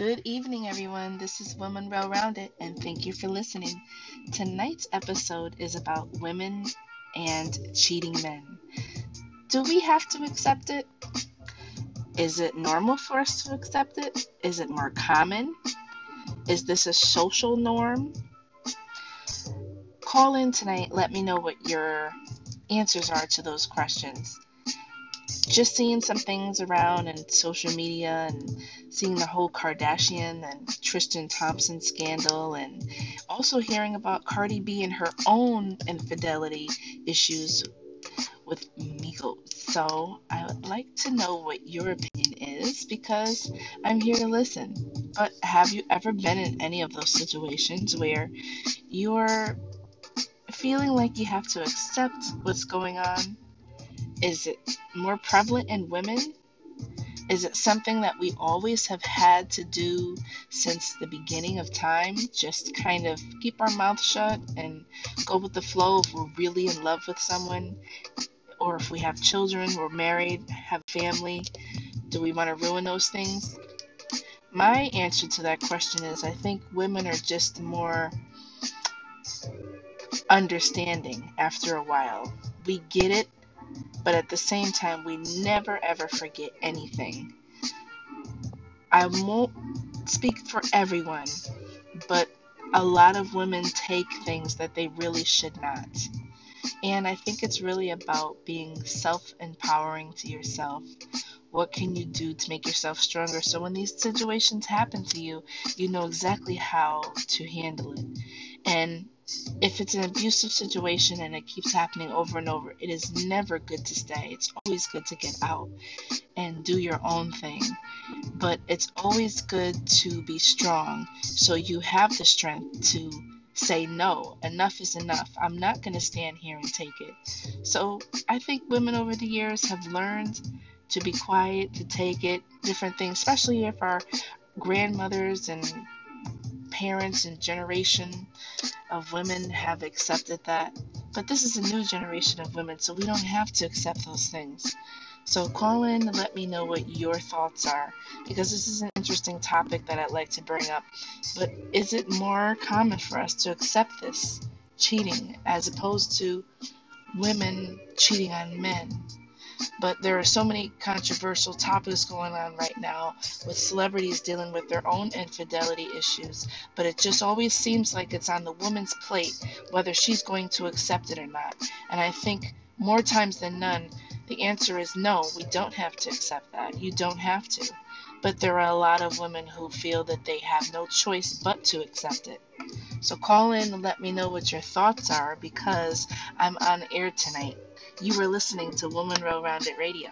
Good evening, everyone. This is Women Well Rounded, and thank you for listening. Tonight's episode is about women and cheating men. Do we have to accept it? Is it normal for us to accept it? Is it more common? Is this a social norm? Call in tonight. Let me know what your answers are to those questions just seeing some things around in social media and seeing the whole Kardashian and Tristan Thompson scandal, and also hearing about Cardi B and her own infidelity issues with Migos. So I would like to know what your opinion is because I'm here to listen. But have you ever been in any of those situations where you're feeling like you have to accept what's going on is it more prevalent in women? Is it something that we always have had to do since the beginning of time? Just kind of keep our mouth shut and go with the flow if we're really in love with someone, or if we have children, we're married, have family. Do we want to ruin those things? My answer to that question is I think women are just more understanding after a while. We get it but at the same time, we never ever forget anything. I won't speak for everyone, but a lot of women take things that they really should not. And I think it's really about being self empowering to yourself. What can you do to make yourself stronger so when these situations happen to you, you know exactly how to handle it? And if it's an abusive situation and it keeps happening over and over, it is never good to stay. It's always good to get out and do your own thing. But it's always good to be strong so you have the strength to say no. Enough is enough. I'm not going to stand here and take it. So I think women over the years have learned to be quiet, to take it, different things, especially if our grandmothers and parents and generation of women have accepted that. But this is a new generation of women, so we don't have to accept those things. So call in and let me know what your thoughts are because this is an interesting topic that I'd like to bring up. But is it more common for us to accept this cheating as opposed to women cheating on men? But there are so many controversial topics going on right now with celebrities dealing with their own infidelity issues. But it just always seems like it's on the woman's plate whether she's going to accept it or not. And I think more times than none, the answer is no, we don't have to accept that. You don't have to. But there are a lot of women who feel that they have no choice but to accept it. So call in and let me know what your thoughts are because I'm on air tonight. You were listening to Woman Well Rounded Radio.